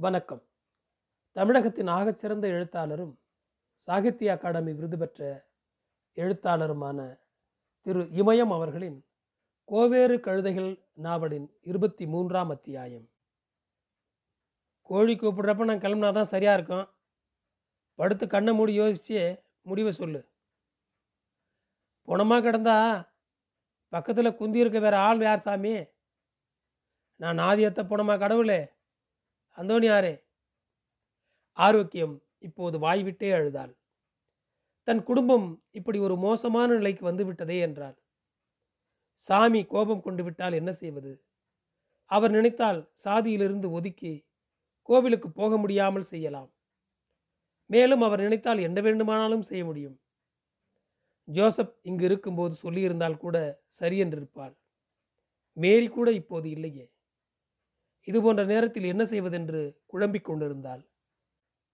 வணக்கம். தமிழகத்தின் ஆகச்சிறந்த எழுத்தாளரும் சாகித்ய அகாடமி விருது பெற்ற எழுத்தாளருமான திரு இமயம் அவர்களின் கோவேறு கழுதைகள் நாவலின் இருபத்தி மூன்றாம் அத்தியாயம். கோழி கூப்பிடுறப்ப நான் கிளம்புனா தான் சரியாக இருக்கும். படுத்து கண்ணை மூடி யோசிச்சு முடிவை சொல்லு. புணமாக கிடந்தா பக்கத்தில் குந்தி இருக்க வேற ஆள் யார் சாமி? நான் ஆதியத்தை புணமா கடவுளே? அந்தோனியாரே ஆரோக்கியம் இப்போது வாய்விட்டே அழுதாள். தன் குடும்பம் இப்படி ஒரு மோசமான நிலைக்கு வந்து விட்டதே என்றாள். சாமி கோபம் கொண்டு விட்டால் என்ன செய்வது? அவர் நினைத்தால் சாதியிலிருந்து ஒதுக்கி கோவிலுக்கு போக முடியாமல் செய்யலாம். மேலும் அவர் நினைத்தால் என்ன வேண்டுமானாலும் செய்ய முடியும். ஜோசப் இங்கு இருக்கும்போது சொல்லியிருந்தால் கூட சரியென்றிருப்பாள் மேரி கூட இப்போது இல்லையே. இது போன்ற நேரத்தில் என்ன செய்வதென்று குழம்பிக் கொண்டிருந்தாள்.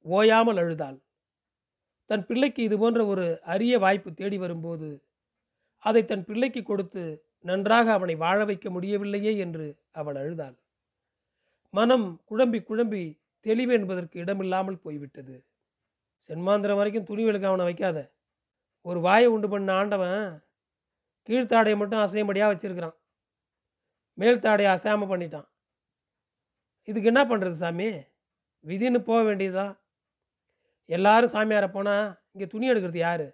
ஓயாமல் அழுதாள். தன் பிள்ளைக்கு இது போன்ற ஒரு அரிய வாய்ப்பு தேடி வரும்போது அதை தன் பிள்ளைக்கு கொடுத்து நன்றாக அவனை வாழ வைக்க முடியவில்லையே என்று அவள் அழுதாள். மனம் குழம்பி குழம்பி தெளிவு என்பதற்கு இடமில்லாமல் போய்விட்டது. சென்மாந்திரம் வரைக்கும் துணி வெளுக்க அவனை வைக்காத. ஒரு வாயை உண்டு பண்ண ஆண்டவன் கீழ்த்தாடையை மட்டும் அசையும்படியாக வச்சிருக்கிறான். மேல் தாடையை அசையாமல் பண்ணிட்டான். இதுக்கு என்ன பண்ணுறது சாமி? விதின்னு போக வேண்டியதா எல்லாரும் சாமியாரை போனால் இங்கே துணி எடுக்கிறது யார்?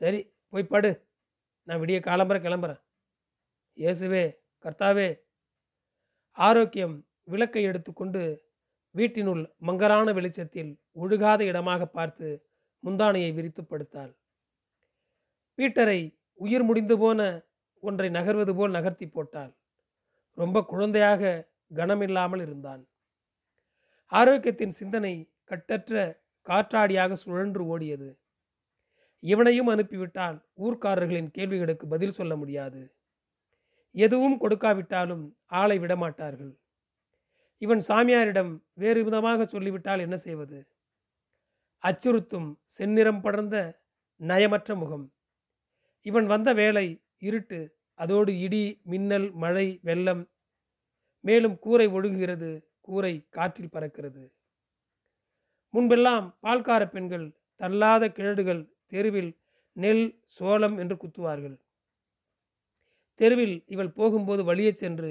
சரி போய் படு. நான் விடிய காலம்புற கிளம்புறேன். இயேசுவே கர்த்தாவே ஆரோக்கியம் விளக்கை எடுத்துக்கொண்டு வீட்டினுள் மங்கரான வெளிச்சத்தில் ஒழுகாத இடமாக பார்த்து முந்தானையை விரித்து படுத்தாள் பீட்டரை உயிர் முடிந்து போன ஒன்றை நகர்வது போல் நகர்த்தி போட்டாள். ரொம்ப குழந்தையாக கனமில்லாமல் இருந்தான். ஆரோக்கியத்தின் சிந்தனை கட்டற்ற காற்றாடியாக சுழன்று ஓடியது. இவனையும் அனுப்பிவிட்டால் ஊர்க்காரர்களின் கேள்விகளுக்கு பதில் சொல்ல முடியாது. எதுவும் கொடுக்காவிட்டாலும் ஆளை விடமாட்டார்கள். இவன் சாமியாரிடம் வேறு விதமாக சொல்லிவிட்டால் என்ன செய்வது? அச்சுறுத்தும் செந்நிறம் படர்ந்த நயமற்ற முகம். இவன் வந்த வேலை இருட்டு அதோடு இடி மின்னல் மழை வெள்ளம் மேலும் கூரை ஒழுகுகிறது கூரை காற்றில் பறக்கிறது. முன்பெல்லாம் பால்கார பெண்கள் தள்ளாத கிழடுகள் தெருவில் நெல் சோளம் என்று குத்துவார்கள். தெருவில் இவள் போகும்போது வழியே சென்று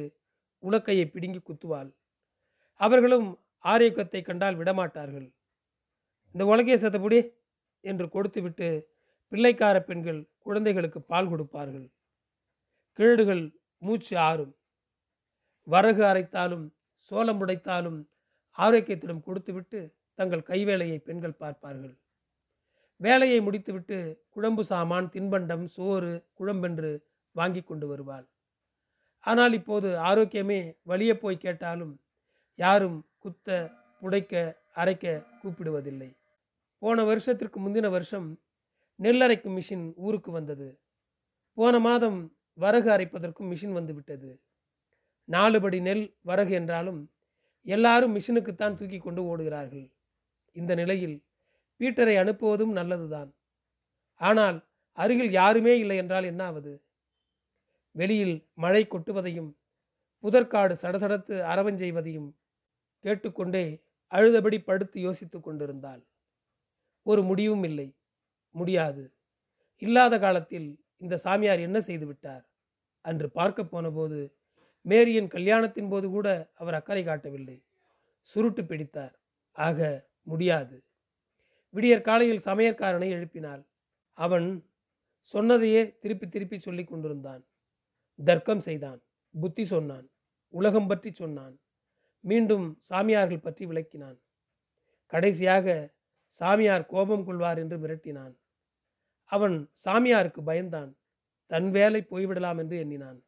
உலக்கையை பிடுங்கி குத்துவாள். அவர்களும் ஆரோக்கியத்தை கண்டால் விடமாட்டார்கள். இந்த உலகையை சத்தப்படி என்று கொடுத்துவிட்டு பிள்ளைக்கார பெண்கள் குழந்தைகளுக்கு பால் கொடுப்பார்கள். கிழடுகள் மூச்சு ஆறும். வரகு அரைத்தாலும் சோளம் உடைத்தாலும் ஆரோக்கியத்திடம் கொடுத்துவிட்டு தங்கள் கைவேலையை பெண்கள் பார்ப்பார்கள். வேலையை முடித்துவிட்டு குழம்பு சாமான் தின்பண்டம் சோறு குழம்பென்று வாங்கி கொண்டு வருவாள். ஆனால் இப்போது ஆரோக்கியமே வழியே போய் கேட்டாலும் யாரும் குத்த புடைக்க அரைக்க கூப்பிடுவதில்லை. போன வருஷத்திற்கு முந்தின வருஷம் நெல்லரைக்கும் மிஷின் ஊருக்கு வந்தது. போன மாதம் வரகு அரைப்பதற்கும் மிஷின் வந்துவிட்டது நாலுபடி நெல் வரகு என்றாலும் எல்லாரும் மிஷினுக்குத்தான் தூக்கி கொண்டு ஓடுகிறார்கள். இந்த நிலையில் பீட்டரை அனுப்புவதும் நல்லதுதான். ஆனால் அருகில் யாருமே இல்லை என்றால் என்னாவது? வெளியில் மழை கொட்டுவதையும் புதற்காடு சடசடத்து அரவஞ்செய்வதையும் கேட்டுக்கொண்டே அழுதபடி படுத்து யோசித்து கொண்டிருந்தாள். ஒரு முடிவும் இல்லை. முடியாது. இல்லாத காலத்தில் இந்த சாமியார் என்ன செய்து விட்டார்? அன்று பார்க்க போனபோது மேரியின் கல்யாணத்தின் போது கூட அவர் அக்கறை காட்டவில்லை. சுருட்டு பிடித்தார். ஆக முடியாது. விடியற் காலையில் சமையற்காரனை எழுப்பினாள். அவன் சொன்னதையே திருப்பி திருப்பி சொல்லி கொண்டிருந்தான். தர்க்கம் செய்தான். புத்தி சொன்னான். உலகம் பற்றி சொன்னான். மீண்டும் சாமியார்கள் பற்றி விளக்கினான். கடைசியாக சாமியார் கோபம் கொள்வார் என்று மிரட்டினான். அவன் சாமியாருக்கு பயந்தான். தன் வேலை போய்விடலாம் என்று எண்ணினான்.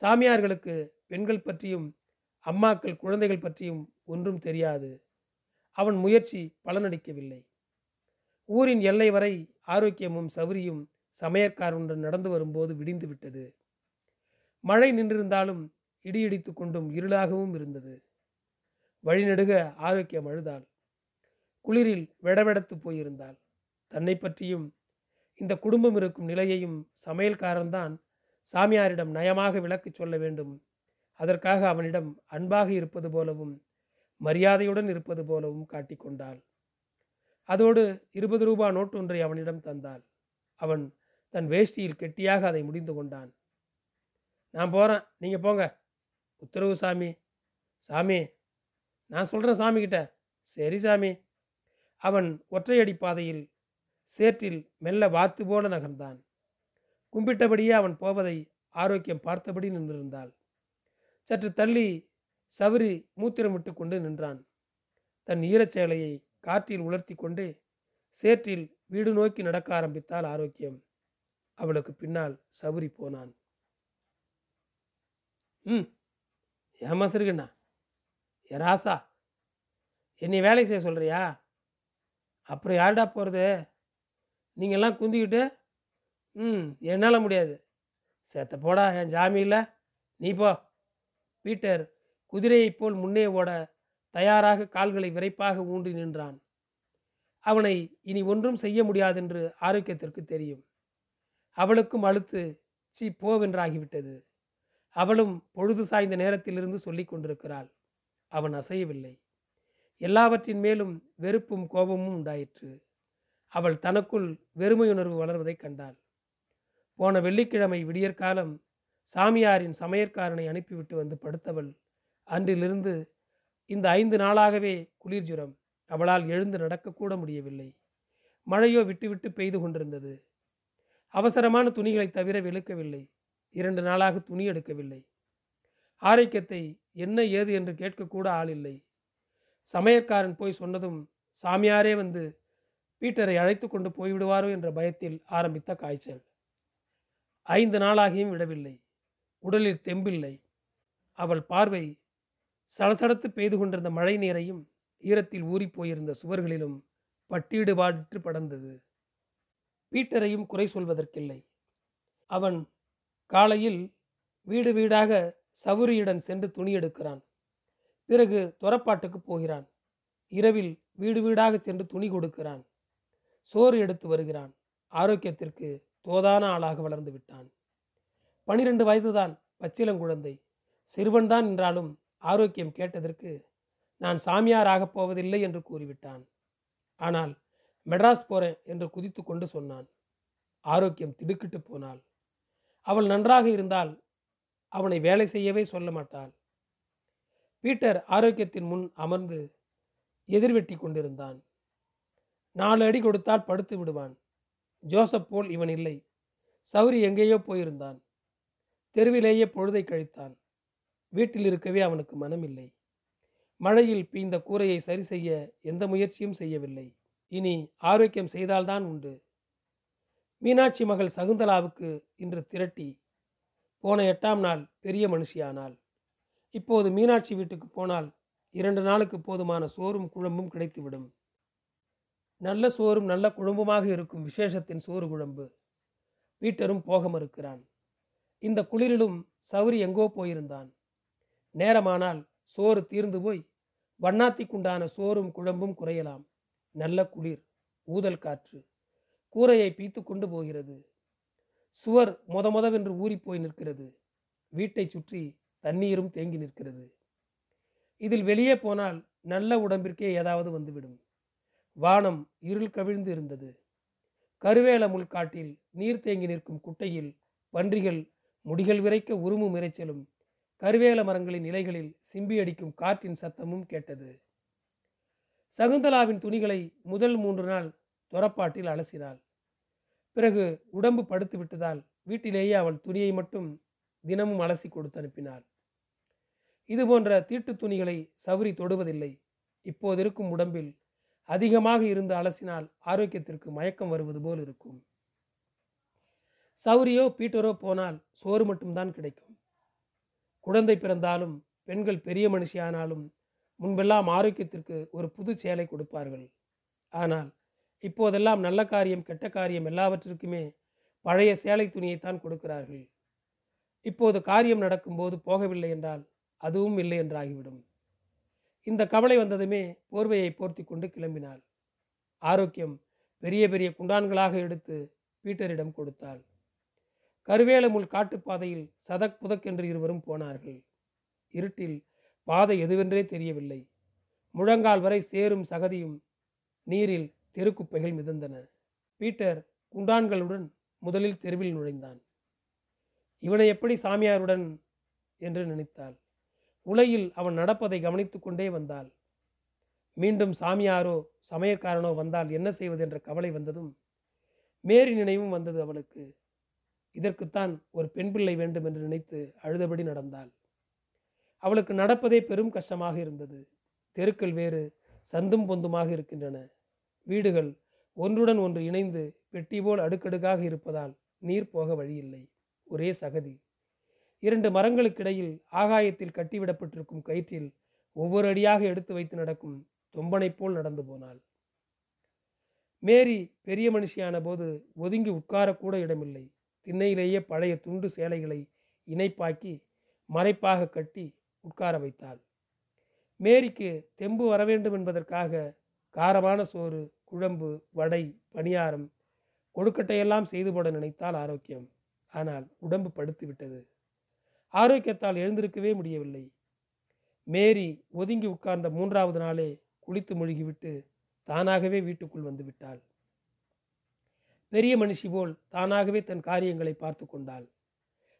சாமியார்களுக்கு பெண்கள் பற்றியும் அம்மாக்கள் குழந்தைகள் பற்றியும் ஒன்றும் தெரியாது. அவன் முயற்சி பலனளிக்கவில்லை. ஊரின் எல்லை வரை ஆரோக்கியமும் சௌரியும் சமையற்காரனுடன் நடந்து வரும்போது விடிந்து விட்டது. மழை நின்றிருந்தாலும் இடியடித்து கொண்டும் இருளாகவும் இருந்தது. வழிநெடுக ஆரோக்கியம் அழுதாள். குளிரில் வெடவெடத்து போயிருந்தாள். தன்னை பற்றியும் இந்த குடும்பம் இருக்கும் நிலையையும் சமையல்காரன்தான் சாமியாரிடம் நயமாக விளக்கு சொல்ல வேண்டும். அதற்காக அவனிடம் அன்பாக இருப்பது போலவும் மரியாதையுடன் இருப்பது போலவும் காட்டிக்கொண்டாள் அதோடு இருபது ரூபா நோட்டு ஒன்றை அவனிடம் தந்தாள். அவன் தன் வேஷ்டியில் கெட்டியாக அதை முடிந்து கொண்டான். நான் போகிறேன் நீங்கள் போங்க. உத்தரவு சாமி. சாமி நான் சொல்கிறேன் சாமி கிட்ட சரி சாமி. அவன் ஒற்றையடி பாதையில் சேற்றில் மெல்ல வாத்து போல நகர்ந்தான். கும்பிட்டபடியே அவன் போவதை ஆரோக்கியம் பார்த்தபடி நின்றிருந்தாள். சற்று தள்ளி சவரி மூத்திரமிட்டு கொண்டு நின்றான். தன் ஈரச்சேலையை காற்றில் உலர்த்தி கொண்டு சேற்றில் வீடு நோக்கி நடக்க ஆரம்பித்தால் ஆரோக்கியம். அவளுக்கு பின்னால் சவுரி போனான். ம் ஏமா சிறுகண்ணா ஏ ராசா என்னை வேலை செய்ய சொல்கிறியா அப்புறம் யாருடா போகிறது நீங்கள்லாம் குந்திக்கிட்டு ம் என்னால் முடியாது. சேத்த போடா என் ஜாமி இல்லை நீ போ. பீட்டர் குதிரையைப் போல் முன்னே ஓட தயாராக கால்களை விரைப்பாக ஊன்றி நின்றான். அவனை இனி ஒன்றும் செய்ய முடியாதென்று ஆரோக்கியத்திற்கு தெரியும். அவளுக்கும் அழுத்து சி போவென்றாகிவிட்டது அவளும் பொழுது சாய்ந்த நேரத்திலிருந்து சொல்லி கொண்டிருக்கிறாள். அவன் அசையவில்லை. எல்லாவற்றின் மேலும் வெறுப்பும் கோபமும் உண்டாயிற்று. அவள் தனக்குள் வெறுமையுணர்வு வளர்வதைக் கண்டாள். போன வெள்ளிக்கிழமை விடியற்காலம் சாமியாரின் சமையற்காரனை அனுப்பிவிட்டு வந்து படுத்தவள். அன்றிலிருந்து இந்த ஐந்து நாளாகவே குளிர் ஜுரம். அவளால் எழுந்து நடக்கக்கூட முடியவில்லை. மழையோ விட்டுவிட்டு பெய்து கொண்டிருந்தது. அவசரமான துணிகளை தவிர வெளுக்கவில்லை. இரண்டு நாளாக துணி எடுக்கவில்லை. ஆரோக்கியத்தை என்ன ஏது என்று கேட்கக்கூட ஆள் இல்லை சமையற்காரன் போய் சொன்னதும் சாமியாரே வந்து பீட்டரை அழைத்து கொண்டு போய்விடுவாரோ? என்ற பயத்தில் ஆரம்பித்த காய்ச்சல். ஐந்து நாளாகியும் விடவில்லை. உடலில் தெம்பில்லை. அவள் பார்வை சடசடத்து பெய்து கொண்டிருந்த மழை நீரையும் ஈரத்தில் ஊறிப் போயிருந்த சுவர்களிலும் பட்டீடுபாட்டு படர்ந்தது. பீட்டரையும் குறை சொல்வதற்கில்லை. அவன் காலையில் வீடு வீடாக சவுரியுடன் சென்று துணி எடுக்கிறான். பிறகு துறப்பாட்டுக்கு போகிறான். இரவில் வீடு வீடாக சென்று துணி கொடுக்கிறான். சோறு எடுத்து வருகிறான். ஆரோக்கியத்திற்கு தோதான ஆளாக வளர்ந்து விட்டான். பனிரெண்டு வயதுதான் பச்சிலங்குழந்தை சிறுவன்தான் என்றாலும் ஆரோக்கியம் கேட்டதற்கு நான் சாமியார் ஆகப் போவதில்லை என்று கூறிவிட்டான். ஆனால் மெட்ராஸ் போறேன் என்று குதித்து கொண்டு சொன்னான். ஆரோக்கியம் திடுக்கிட்டு போனாள். அவள் நன்றாக இருந்தால் அவனை வேலை செய்யவே சொல்ல மாட்டாள். பீட்டர் ஆரோக்கியத்தின் முன் அமர்ந்து எதிர்வெட்டி கொண்டிருந்தான். நாலு அடி கொடுத்தால் படுத்து விடுவான். ஜோசப் போல் இவன் இல்லை. சௌரி எங்கேயோ போயிருந்தான். தெருவிலேயே பொழுதை கழித்தான். வீட்டில் இருக்கவே அவனுக்கு மனமில்லை. மழையில் பீந்த கூரையை சரி செய்ய எந்த முயற்சியும் செய்யவில்லை. இனி ஆரோக்கியம் செய்தால்தான் உண்டு. மீனாட்சி மகள் சகுந்தலாவுக்கு இன்று திரட்டி. போன எட்டாம் நாள் பெரிய மனுஷியானாள். இப்போது மீனாட்சி வீட்டுக்கு போனால் இரண்டு நாளுக்கு போதுமான சோறும் குழம்பும் கிடைத்துவிடும். நல்ல சோறும் நல்ல குழம்புமாக இருக்கும் விசேஷத்தின் சோறு குழம்பு. பீட்டரும் போக மறுக்கிறான் இந்த குளிரிலும் சௌரி எங்கோ போயிருந்தான். நேரமானால் சோறு தீர்ந்து போய் வண்ணாத்திக்குண்டான சோறும் குழம்பும் குறையலாம். நல்ல குளிர் ஊதல் காற்று கூரையை பீத்து கொண்டு போகிறது. சுவர் மொத மொதவென்று ஊறிப்போய் நிற்கிறது. வீட்டை சுற்றி தண்ணீரும் தேங்கி நிற்கிறது. இதில் வெளியே போனால் நல்ல உடம்பிற்கே ஏதாவது வந்துவிடும். வானம் இருள் கவிழ்ந்து இருந்தது. கருவேல முள்காட்டில் நீர் தேங்கி நிற்கும் குட்டையில் பன்றிகள் முடிகள் விரைக்க உருமும் இறைச்சலும் கருவேல மரங்களின் இலைகளில் சிம்பி அடிக்கும் காற்றின் சத்தமும் கேட்டது. சகுந்தலாவின் துணிகளை முதல் மூன்று நாள் துறப்பாட்டில் அலசினாள். பிறகு உடம்பு படுத்து விட்டதால் வீட்டிலேயே அவள் துணியை மட்டும் தினமும் அலசி கொடுத்து அனுப்பினாள். இது போன்ற தீட்டு துணிகளை சவுரி தொடுவதில்லை. இப்போது இருக்கும் உடம்பில் அதிகமாக இருந்து அலசினால் ஆரோக்கியத்திற்கு மயக்கம் வருவது போல் இருக்கும். சௌரியோ பீட்டரோ போனால் சோறு மட்டும்தான் கிடைக்கும். குழந்தை பிறந்தாலும் பெண்கள் பெரிய மனுஷியானாலும் முன்பெல்லாம் ஆரோக்கியத்திற்கு ஒரு புது சேலை கொடுப்பார்கள். ஆனால் இப்போதெல்லாம் நல்ல காரியம் கெட்ட காரியம் எல்லாவற்றிற்குமே பழைய சேலை துணியைத்தான் கொடுக்கிறார்கள். இப்போது காரியம் நடக்கும்போது போகவில்லை என்றால் அதுவும் இல்லை என்றாகிவிடும். இந்த கவலை வந்ததுமே போர்வையை போர்த்தி கொண்டு கிளம்பினாள். ஆரோக்கியம் பெரிய பெரிய குண்டான்களாக எடுத்து பீட்டரிடம் கொடுத்தாள். கருவேலமுள் காட்டுப்பாதையில் சதக் புதக் என்று இருவரும் போனார்கள். இருட்டில் பாதை எதுவென்றே தெரியவில்லை. முழங்கால் வரை சேரும் சகதியும் நீரில் தெருக்குப்பைகள் மிதந்தன. பீட்டர் குண்டான்களுடன் முதலில் தெருவில் நுழைந்தான். இவனை எப்படி சாமியாருடன்? என்று நினைத்தாள். உலையில் அவன் நடப்பதை கவனித்து கொண்டே வந்தாள். மீண்டும் சாமியாரோ சமயக்காரனோ வந்தால் என்ன செய்வது என்ற கவலை வந்ததும் மேரி நினைவும் வந்தது அவளுக்கு. இதற்குத்தான் ஒரு பெண் பிள்ளை வேண்டும் என்று நினைத்து அழுதபடி நடந்தாள். அவளுக்கு நடப்பதே பெரும் கஷ்டமாக இருந்தது. தெருக்கள் வேறு சந்தும் பொந்துமாக இருக்கின்றன. வீடுகள் ஒன்றுடன் ஒன்று இணைந்து பெட்டி போல் அடுக்கடுக்காக இருப்பதால் நீர் போக வழியில்லை. ஒரே சகதி. இரண்டு மரங்களுக்கிடையில் ஆகாயத்தில் கட்டிவிடப்பட்டிருக்கும் கயிற்றில் ஒவ்வொரு அடியாக எடுத்து வைத்து நடக்கும் தொம்பனைப் போல் நடந்து போனாள். மேரி பெரிய மனுஷியான போது ஒதுங்கி உட்காரக்கூட இடமில்லை. திண்ணையிலேயே பழைய துண்டு சேலைகளை இணைப்பாக்கி மறைப்பாக கட்டி உட்கார வைத்தாள். மேரிக்கு தெம்பு வர வேண்டும் என்பதற்காக காரமான சோறு குழம்பு வடை பணியாரம் கொழுக்கட்டையெல்லாம் செய்து போட நினைத்தால் ஆரோக்கியம். ஆனால் உடம்பு படுத்து விட்டது. ஆரோக்கியத்தால் எழுந்திருக்கவே முடியவில்லை. மேரி ஒதுங்கி உட்கார்ந்த மூன்றாவது நாளே குளித்து முழுகிவிட்டு தானாகவே வீட்டுக்குள் வந்து விட்டாள். பெரிய மனுஷி போல் தானாகவே தன் காரியங்களை பார்த்து கொண்டாள்.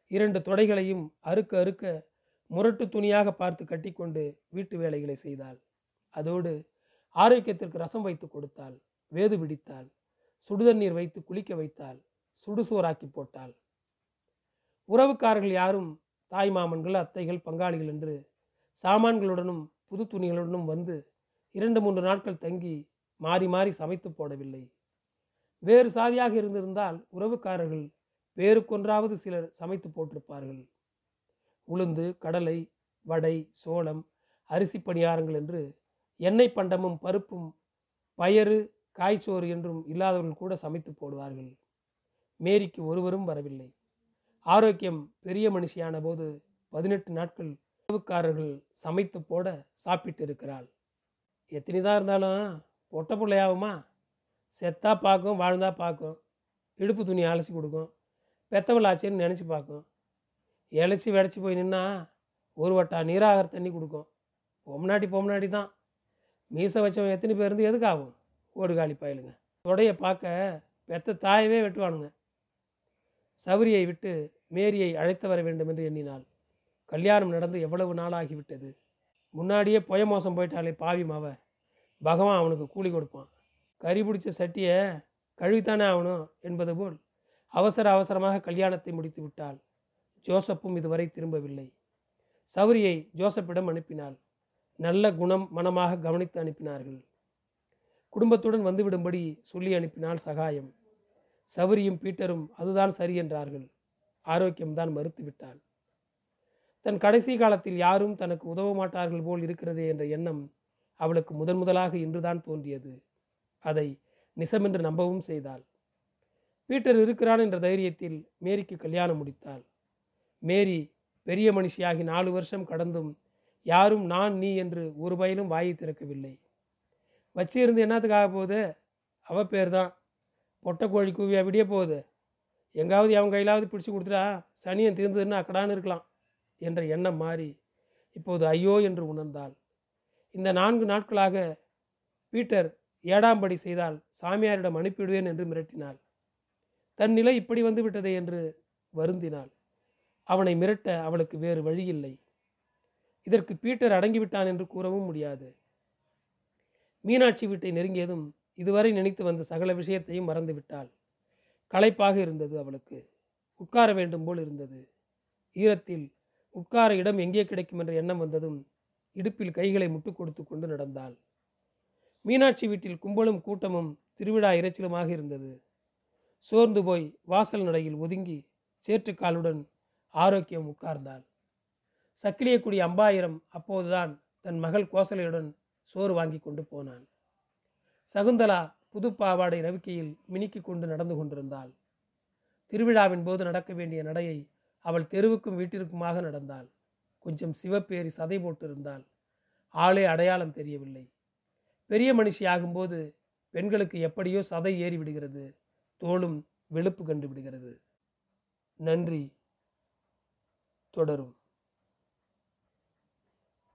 இரண்டு தொடைகளையும் அறுக்க அறுக்க முரட்டு துணியாக பார்த்து கட்டிக்கொண்டு வீட்டு வேலைகளை செய்தாள். அதோடு ஆரோக்கியத்திற்கு ரசம் வைத்து கொடுத்தாள். வேது பிடித்தாள். சுடுதண்ணீர் வைத்து குளிக்க வைத்தாள். சுடுசோறாக்கி போட்டாள். உறவுக்காரர்கள் யாரும் தாய் மாமன்கள் அத்தைகள் பங்காளிகள் என்று சாமான்களுடனும் புது துணிகளுடனும் வந்து இரண்டு மூன்று நாட்கள் தங்கி மாறி மாறி சமைத்து போடவில்லை. வேறு சாதியாக இருந்திருந்தால் உறவுக்காரர்கள் வேறுக்கொன்றாவது சிலர் சமைத்து போட்டிருப்பார்கள். உளுந்து கடலை வடை சோளம் அரிசி பணியாரங்கள் என்று எண்ணெய் பண்டமும் பருப்பும் பயறு காய்ச்சோறு என்றும் இல்லாதவர்கள் கூட சமைத்து போடுவார்கள். மேரிக்கு ஒருவரும் வரவில்லை. ஆரோக்கியம் பெரிய மனுஷியான போது பதினெட்டு நாட்கள் உணவுக்காரர்கள் சமைத்து போட சாப்பிட்டு இருக்கிறாள் எத்தனைதான் இருந்தாலும் பொட்ட பிள்ளையாகுமா? செத்தா பார்க்கும் வாழ்ந்தா பார்க்கும். இடுப்பு துணி அலசி கொடுக்கும். பெத்தவள் ஆச்சேன்னு நினச்சி பார்க்கும். இழைச்சி வெடைச்சி போய் நின்னா ஒரு வட்டா நீராகர தண்ணி கொடுக்கும். பொம்னாட்டி பொம்னாடி தான். மீசை வச்சவன் எத்தனை பேர் இருந்து எதுக்கு ஆகும் ஓடுகாலி பயலுங்க. தொடையை பார்க்க பெத்த தாயவே வெட்டுவானுங்க. சௌரியை விட்டு மேரியை அழைத்து வர வேண்டும் என்று எண்ணினாள். கல்யாணம் நடந்து எவ்வளவு நாளாகிவிட்டது? முன்னாடியே புய மோசம் போயிட்டாலே பாவி மாவ. பகவான் அவனுக்கு கூலி கொடுப்பான். கறி பிடிச்ச சட்டியை கழுவித்தானே ஆகணும் என்பது போல் அவசர அவசரமாக கல்யாணத்தை முடித்து விட்டாள். ஜோசப்பும் இதுவரை திரும்பவில்லை. சௌரியை ஜோசப்பிடம் அனுப்பினாள். நல்ல குணம் மனமாக கவனித்து அனுப்பினார்கள். குடும்பத்துடன் வந்துவிடும்படி சொல்லி அனுப்பினாள் சகாயம். சவரியும் பீட்டரும் அதுதான் சரி என்றார்கள். ஆரோக்கியம்தான் மறுத்துவிட்டாள். தன் கடைசி காலத்தில் யாரும் தனக்கு உதவ மாட்டார்கள் போல் இருக்கிறதே என்ற எண்ணம் அவளுக்கு முதன் முதலாக இன்றுதான் தோன்றியது. அதை நிசமென்று நம்பவும் செய்தாள். பீட்டர் இருக்கிறான் என்ற தைரியத்தில் மேரிக்கு கல்யாணம் முடித்தாள். மேரி பெரிய மனுஷியாகி நாலு வருஷம் கடந்தும் யாரும் நான் நீ என்று ஒரு பயிலும் வாயை திறக்கவில்லை. வச்சிருந்து என்னத்துக்காக போகுது? அவ பேர் தான் பொட்டை கோழி கூவியா விடிய போகுது? எங்காவது அவன் கையிலாவது பிடிச்சு கொடுத்துட்டா சனியன் தீர்ந்ததுன்னு அக்கடான்னு இருக்கலாம் என்ற எண்ணம் மாறி இப்போது ஐயோ என்று உணர்ந்தாள். இந்த நான்கு நாட்களாக பீட்டர் ஏடாம்படி செய்தால் சாமியாரிடம் அனுப்பிவிடுவேன் என்று மிரட்டினாள். தன் நிலை இப்படி வந்து விட்டதே என்று வருந்தினாள். அவனை மிரட்ட அவளுக்கு வேறு வழியில்லை. இதற்கு பீட்டர் அடங்கிவிட்டான் என்று கூறவும் முடியாது. மீனாட்சி வீட்டை நெருங்கியதும் இதுவரை நினைத்து வந்த சகல விஷயத்தையும் மறந்துவிட்டாள். களைப்பாக இருந்தது அவளுக்கு. உட்கார வேண்டும் போல் இருந்தது. ஈரத்தில் உட்கார இடம் எங்கே கிடைக்கும் என்ற எண்ணம் வந்ததும் இடுப்பில் கைகளை முட்டு கொடுத்து கொண்டு நடந்தாள். மீனாட்சி வீட்டில் கும்பலும் கூட்டமும் திருவிழா இறைச்சலுமாக இருந்தது. சோர்ந்து போய் வாசல் நடையில் ஒதுங்கி சேற்றுக்காலுடன் ஆரோக்கியம் உட்கார்ந்தாள். சக்கிலியக்குடி அம்பாயிரம் அப்போதுதான் தன் மகள் கோசலையுடன் சோறு வாங்கி கொண்டு போனான். சகுந்தலா புது பாவாடை ரவிக்கையில் மினுக்கி கொண்டு நடந்து கொண்டிருந்தாள். திருவிழாவின் போது நடக்க வேண்டிய நடையை அவள் தெருவுக்கும் வீட்டிற்குமாக நடந்தாள். கொஞ்சம் சிவப்பேறி சதை போட்டிருந்தாள். ஆளே அடையாளம் தெரியவில்லை. பெரிய மனுஷி ஆகும்போது பெண்களுக்கு எப்படியோ சதை ஏறி விடுகிறது. தோளும் வெளுப்பு கண்டு விடுகிறது. நன்றி. தொடரும்.